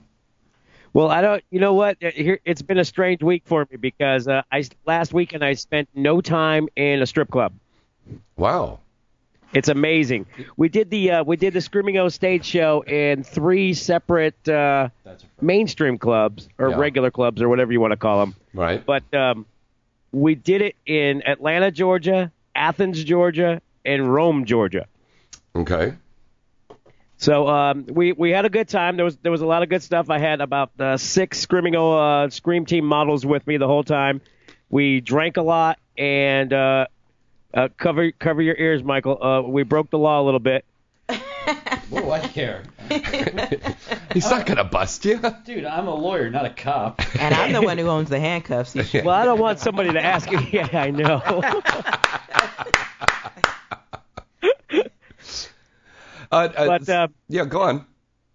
Well, I don't. You know what? Here, it's been a strange week for me because uh, I last weekend I spent no time in a strip club. Wow. It's amazing. We did the uh, we did the Screaming O stage show in three separate uh, mainstream clubs or Yeah. regular clubs or whatever you want to call them. Right. But um, we did it in Atlanta, Georgia, Athens, Georgia, and Rome, Georgia. Okay. So um, we we had a good time. There was there was a lot of good stuff. I had about uh, six Screaming O uh, Scream Team models with me the whole time. We drank a lot and uh, uh, cover cover your ears, Michael. Uh, we broke the law a little bit. Whoa, I care. He's not gonna bust you. Dude, I'm a lawyer, not a cop. And I'm the one who owns the handcuffs. Well, I don't want somebody to ask. yeah, I know. Uh, uh, But, uh, yeah, go on.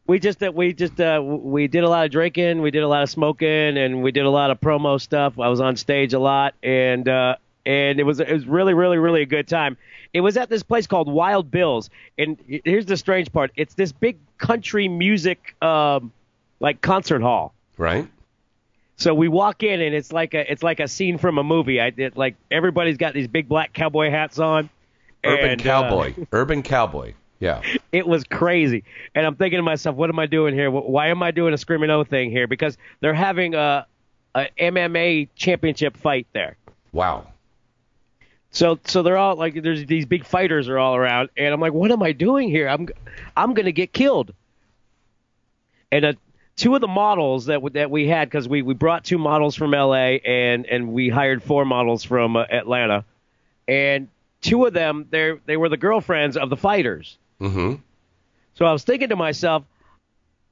we just uh, we just uh, we did a lot of drinking, we did a lot of smoking, and we did a lot of promo stuff. I was on stage a lot, and uh, and it was it was really really really a good time. It was at this place called Wild Bills, and here's the strange part: it's this big country music um, like concert hall. Right. So we walk in, and it's like a it's like a scene from a movie. I did like everybody's got these big black cowboy hats on. Urban and, uh, cowboy. Urban cowboy. Yeah. it was crazy. And I'm thinking to myself, what am I doing here? Why am I doing a screaming O thing here? Because they're having a, a MMA championship fight there. Wow. So so they're all like there's these big fighters are all around, and I'm like, what am I doing here? I'm I'm gonna get killed. And uh, two of the models that w- that we had because we we brought two models from L.A. and and we hired four models from uh, Atlanta, and two of them they they were the girlfriends of the fighters. Mm-hmm. So I was thinking to myself,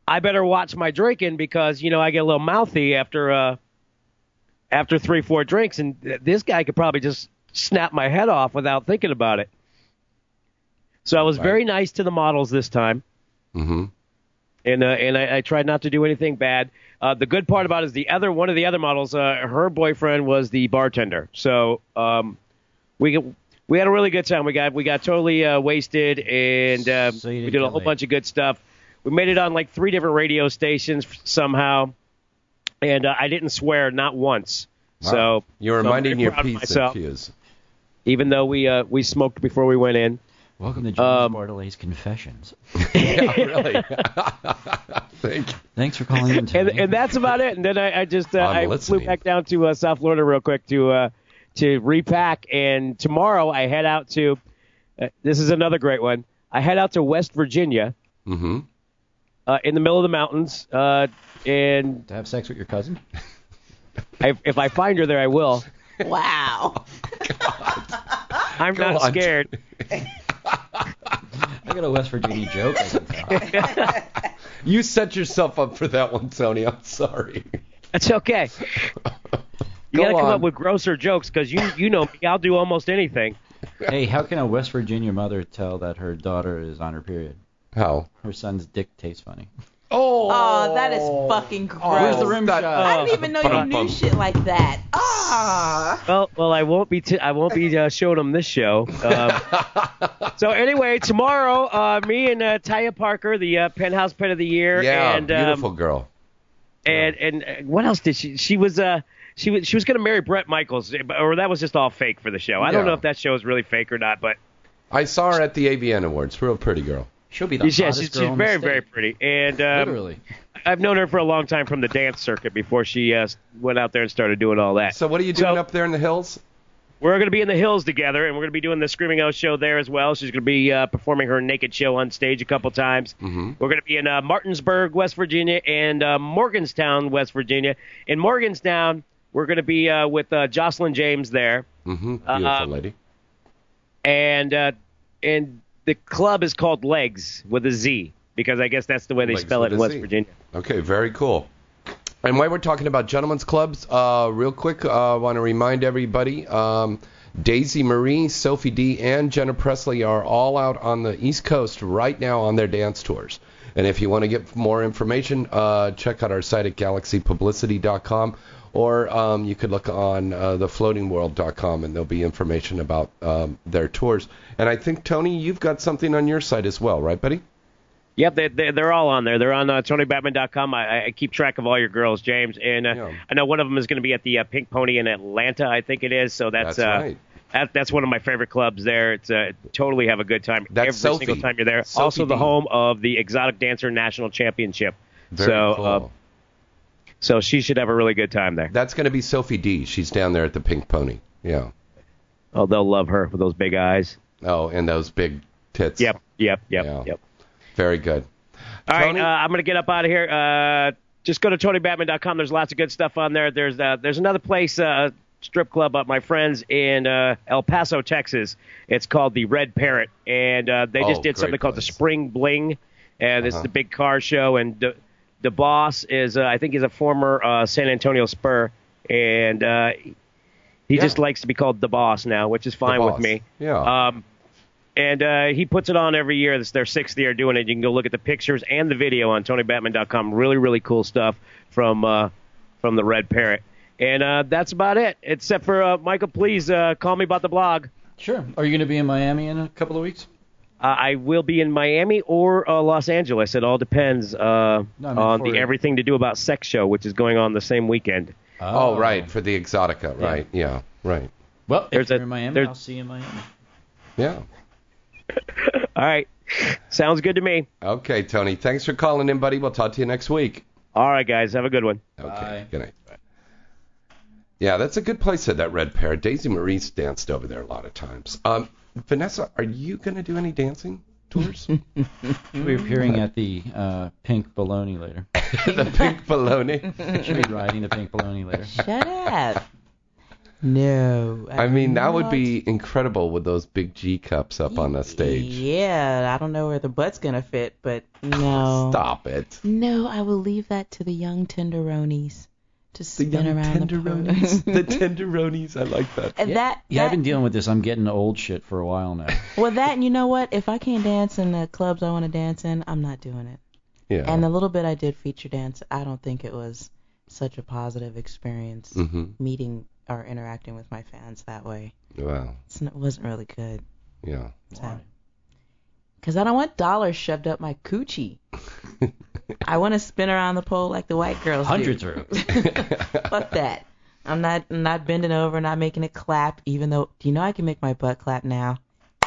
I better watch my drinking because you know I get a little mouthy after uh after three four drinks, and th- this guy could probably just snap my head off without thinking about it. So I was Right. very nice to the models this time, Mm-hmm. and uh, and I, I tried not to do anything bad. Uh, the good part about it is the other one of the other models, uh, her boyfriend was the bartender. So um, we we had a really good time. We got we got totally uh, wasted, and um, So we didn't a whole laid. bunch of good stuff. We made it on like three different radio stations somehow, and uh, I didn't swear not once. So You're so I'm reminding very your proud of P's and myself, Q's. even though we uh, we smoked before we went in. Welcome to James Um, Bartholet's Confessions. yeah, really. Thank you. Thanks for calling in and and that's about it. And then I, I just uh, I'm I listening. flew back down to uh, South Florida real quick to uh, to repack. And tomorrow I head out to. Uh, this is another great one. I head out to West Virginia Mm-hmm. uh, in the middle of the mountains. Uh, and to have sex with your cousin? I, if I find her there, I will. Wow. I'm Go not on. scared. I got a West Virginia joke. I can tell. You set yourself up for that one, Tony. I'm sorry. That's okay. You Go got to come on. up with grosser jokes because you you know me. I'll do almost anything. hey, how can a West Virginia mother tell that her daughter is on her period? How? Her son's dick tastes funny. Oh, Oh, that is fucking gross. Where's the rim that- shot? I didn't even know you knew shit like that. Ah. Well, well, I won't be t- I won't be uh, showing them this show. Um, so anyway, tomorrow, uh, me and uh, Taya Parker, the uh, Penthouse Pet of the Year, Yeah, and um, beautiful girl. and and uh, what else did she? She was uh she was she was going to marry Bret Michaels, or that was just all fake for the show. I don't know if that show is really fake or not, but I saw her at the AVN Awards. Real pretty girl. She'll be the yeah, hottest she's, girl she's in the very very pretty, and um, Literally. I've known her for a long time from the dance circuit before she uh, went out there and started doing all that. So what are you doing So- up there in the hills? We're going to be in the hills together, and we're going to be doing the Screaming O show there as well. She's going to be uh, performing her naked show on stage a couple times. Mhm. We're going to be in uh, Martinsburg, West Virginia, and uh, Morganstown, West Virginia. In Morganstown, we're going to be uh, with uh, Jocelyn James there, Mm-hmm. Beautiful Uh, lady. and uh, and the club is called Legs with a Z because I guess that's the way they Legs spell it in West Z. Virginia. Okay, very cool. And while we're talking about gentlemen's clubs, uh, real quick, uh, I want to remind everybody um, Daisy Marie, Sophie D, and Jenna Presley are all out on the East Coast right now on their dance tours. And if you want to get more information, uh, check out our site at galaxypublicity.com or um, you could look on uh, thefloatingworld.com and there'll be information about um, their tours. And I think, Tony, you've got something on your site as well, right, buddy? Yep, they, they, they're all on there. They're on uh, TonyBatman.com. I, I keep track of all your girls, James, and uh, Yeah. I know one of them is going to be at the uh, Pink Pony in Atlanta, I think it is. So that's, That's uh, right. that, that's one of my favorite clubs there. It's uh, totally have a good time That's every Sophie. single time you're there. Sophie also, the home of the Exotic Dancer National Championship. Very so, cool. Uh, so she should have a really good time there. That's going to be Sophie D. She's down there at the Pink Pony. Yeah. Oh, they'll love her with those big eyes. Oh, and those big tits. Yep, yep, yep, Yeah. yep. Very good. All right, Tony? uh, I'm going to get up out of here. Uh, just go to TonyBatman.com. There's lots of good stuff on there. There's uh, there's another place, uh, strip club up my friends in uh, El Paso, Texas. It's called the Red Parrot, and uh, they just Oh, did something great called the. Spring Bling, and Uh-huh. is the big car show. And the, the boss is, uh, I think, he's a former uh, San Antonio Spur, and uh, he Yeah. just likes to be called the boss now, which is fine with me. Yeah. Um, and uh, he puts it on every year. It's their sixth year doing it. You can go look at the pictures and the video on TonyBatman.com. Really, really cool stuff from uh, from the Red Parrot. And uh, that's about it. Except for uh, Michael, please uh, call me about the blog. Sure. Are you going to be in Miami in a couple of weeks? Uh, I will be in Miami or uh, Los Angeles. It all depends uh, No, on for- the Everything to Do About Sex show, which is going on the same weekend. oh, right. For the Exotica. Right. Yeah. Right. Well, if There's you're a- in Miami, there's- I'll see you in Miami. Yeah. All right. Sounds good to me. Okay, Tony. Thanks for calling in, buddy. We'll talk to you next week. All right, guys. Have a good one. Okay. Bye. Good night. Yeah, that's a good place at that Red pair. Daisy Marie's danced over there a lot of times. Um, Vanessa, are you going to do any dancing tours? We'll be appearing at the uh, Pink Baloney later. the pink baloney. Should be riding the Pink Baloney later. Shut up. No. I mean, that would be incredible with those big G cups up on the stage. Yeah, I don't know where the butt's gonna fit, but no. Stop it. No, I will leave that to the young tenderonis to The spin young around tenderonis. the the tenderonis. I like that. And that, Yeah, I've been dealing with this. I'm getting old shit for a while now. well, that and you know what? If I can't dance in the clubs I want to dance in, I'm not doing it. Yeah. And the little bit I did feature dance, I don't think it was such a positive experience hmm meeting or interacting with my fans that way. Wow. It's, n- it wasn't really good. Yeah. Because I don't want dollars shoved up my coochie. I want to spin around the pole like the white girls do. Hundreds are. Fuck that. I'm not I'm not bending over, not making it clap. Even though, do you know I can make my butt clap now?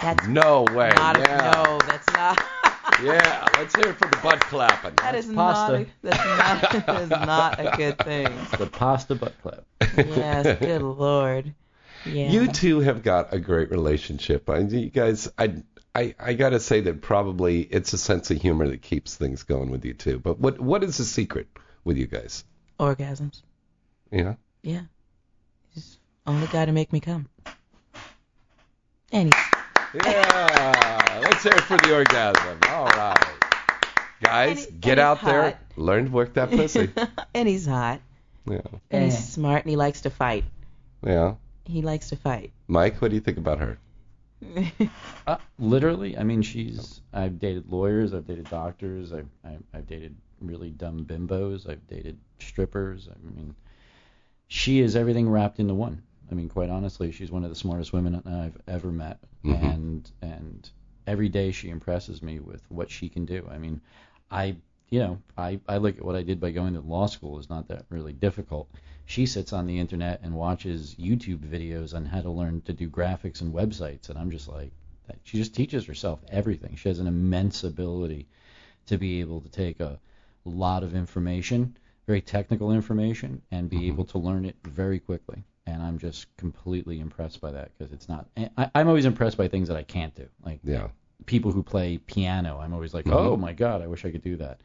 That's No way. not yeah. a, no. That's not. Yeah, let's hear it for the butt clapping. That is not. A, that's not. that is not a good thing. The pasta butt clap. Yes. Good lord. Yeah. You two have got a great relationship. I, you guys, I, I, I got to say that probably it's a sense of humor that keeps things going with you two. But what, what is the secret with you guys? Orgasms. Yeah. Yeah. He's only guy to make me come. And he's Yeah. let's hear it for the orgasm. All right, guys, he- get out there, learn to work that pussy. and he's hot. yeah. And he's smart and he likes to fight. Yeah. He likes to fight. Mike, what do you think about her? Uh, literally, I mean, she's. I've dated lawyers. I've dated doctors. I've, I've I've dated really dumb bimbos. I've dated strippers. I mean, she is everything wrapped into one. I mean, quite honestly, she's one of the smartest women I've ever met, Mhm. and and every day she impresses me with what she can do. I mean, I you know I I look at what I did by going to law school is not that really difficult. She sits on the internet and watches YouTube videos on how to learn to do graphics and websites, and I'm just like, she just teaches herself everything. She has an immense ability to be able to take a lot of information, very technical information, and be able to learn it very quickly. And I'm just completely impressed by that because it's not. I, I'm always impressed by things that I can't do, like Yeah. people who play piano. I'm always like, Mhm. oh my god, I wish I could do that.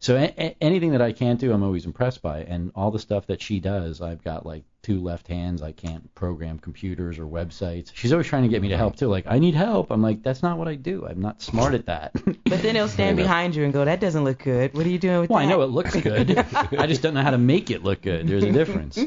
So a- a- anything that I can't do, I'm always impressed by. And all the stuff that she does, I've got like two left hands. I can't program computers or websites. She's always trying to get me to help too. Like, I need help. I'm like, that's not what I do. I'm not smart at that. But then he'll stand behind you and go, "That doesn't look good. What are you doing with well, that?" Well, I know it looks good. I just don't know how to make it look good. There's a difference.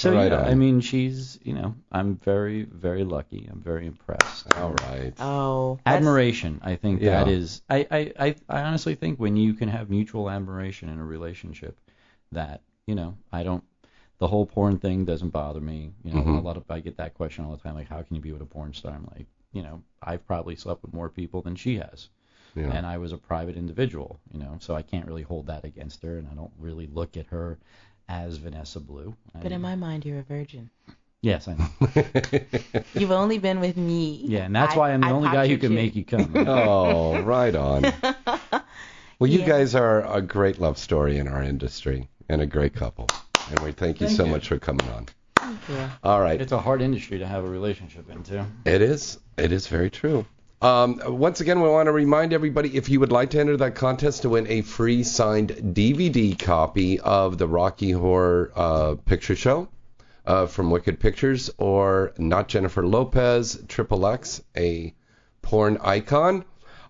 So Right yeah, on. I mean, she's, you know, I'm very, very lucky. I'm very impressed. All right. Oh. that's- admiration i think Yeah. that is I, I i i honestly think when you can have mutual admiration in a relationship that you know i don't the whole porn thing doesn't bother me you know Mhm. a lot of i get that question all the time like how can you be with a porn star i'm like you know i've probably slept with more people than she has Yeah. and i was a private individual you know so i can't really hold that against her and i don't really look at her as vanessa blue I But in my mind, you're a virgin. yes i know You've only been with me. yeah and that's I- why i'm the I only guy who can chip. make you come oh, right on. Well, you Yeah. guys are a great love story in our industry and a great couple. And we thank you Thank so you. much for coming on. Thank you. All right. it's a hard industry to have a relationship into It is. It is very true. Um, once again, we want to remind everybody if you would like to enter that contest to win a free signed DVD copy of the Rocky Horror uh, Picture Show uh, from Wicked Pictures or Not Jennifer Lopez, Triple X, a porn icon,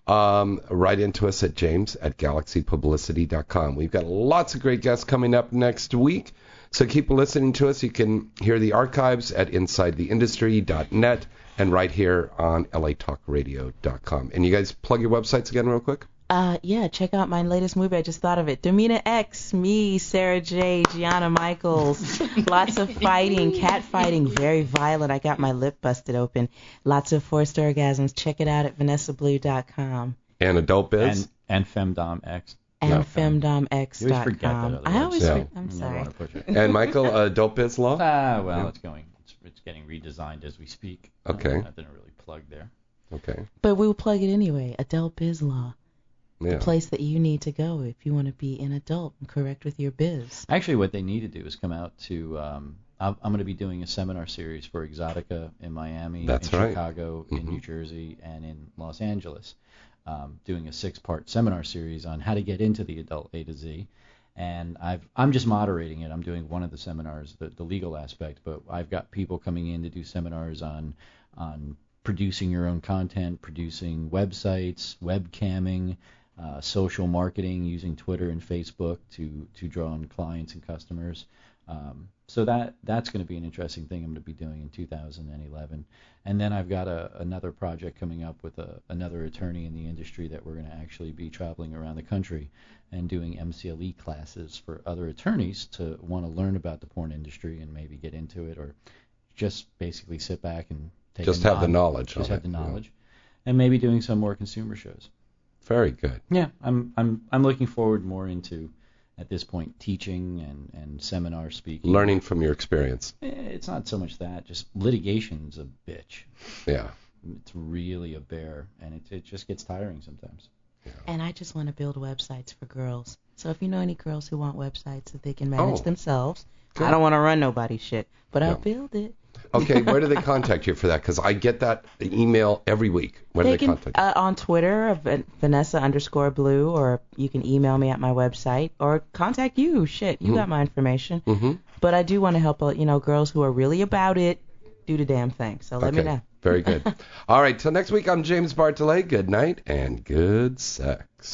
um, write into us at james at galaxypublicity.com. We've got lots of great guests coming up next week. So keep listening to us. You can hear the archives at InsideTheIndustry.net and right here on LATalkRadio.com. And you guys plug your websites again, real quick. Uh, yeah, check out my latest movie. I just thought of it. Domina X, me, Sarah J, Gianna Michaels. Lots of fighting, cat fighting, very violent. I got my lip busted open. Lots of forced orgasms. Check it out at VanessaBlue.com And Adult Biz. and and femdom x and Yeah. You always forget that femdomx.com. I always, Yeah. forget- I'm sorry. want to push it. And, Michael, uh, Adult Biz Law. Ah, well, Yeah. it's going. It's, it's getting redesigned as we speak. Okay. Uh, nothing to really plug there. Okay. But we'll plug it anyway. Adult Biz Law, Yeah. the place that you need to go if you want to be an adult and correct with your biz. Actually, what they need to do is come out to. Um, I'm, I'm going to be doing a seminar series for Exotica in Miami, That's in right. Chicago, in Mhm. New Jersey, and in Los Angeles. Um, doing a six-part seminar series on how to get into the adult A to Z. And I've, I'm just moderating it. I'm doing one of the seminars, the, the legal aspect, but I've got people coming in to do seminars on on producing your own content, producing websites, webcamming, uh, social marketing using Twitter and Facebook to to draw in clients and customers. Um, so that that's going to be an interesting thing I'm going to be doing in 2011. And then I've got a, another project coming up with a, another attorney in the industry that we're going to actually be traveling around the country and doing MCLE classes for other attorneys to want to learn about the porn industry and maybe get into it or just basically sit back and take Just have the knowledge just have it, the yeah. knowledge and maybe doing some more consumer shows. Very good. Yeah, I'm I'm I'm looking forward more into at this point teaching and and seminar speaking. Learning from your experience. Eh, It's not so much that, just litigation's a bitch. Yeah. It's really a bear, and it it just gets tiring sometimes. Yeah. And I just want to build websites for girls. So if you know any girls who want websites that they can manage Oh. themselves, Good. I don't want to run nobody's shit, but I'll build it. Okay, where do they contact you for that? Because I get that email every week. Where do they they can contact you? uh, on Twitter, uh, Vanessa underscore Blue, or you can email me at my website or contact you. Shit, you Mhm. got my information. Mm-hmm. But I do want to help, uh, you know, girls who are really about it do the damn thing. So let me know. very good. All right, till next week, I'm James Bartholet. Good night and good sex.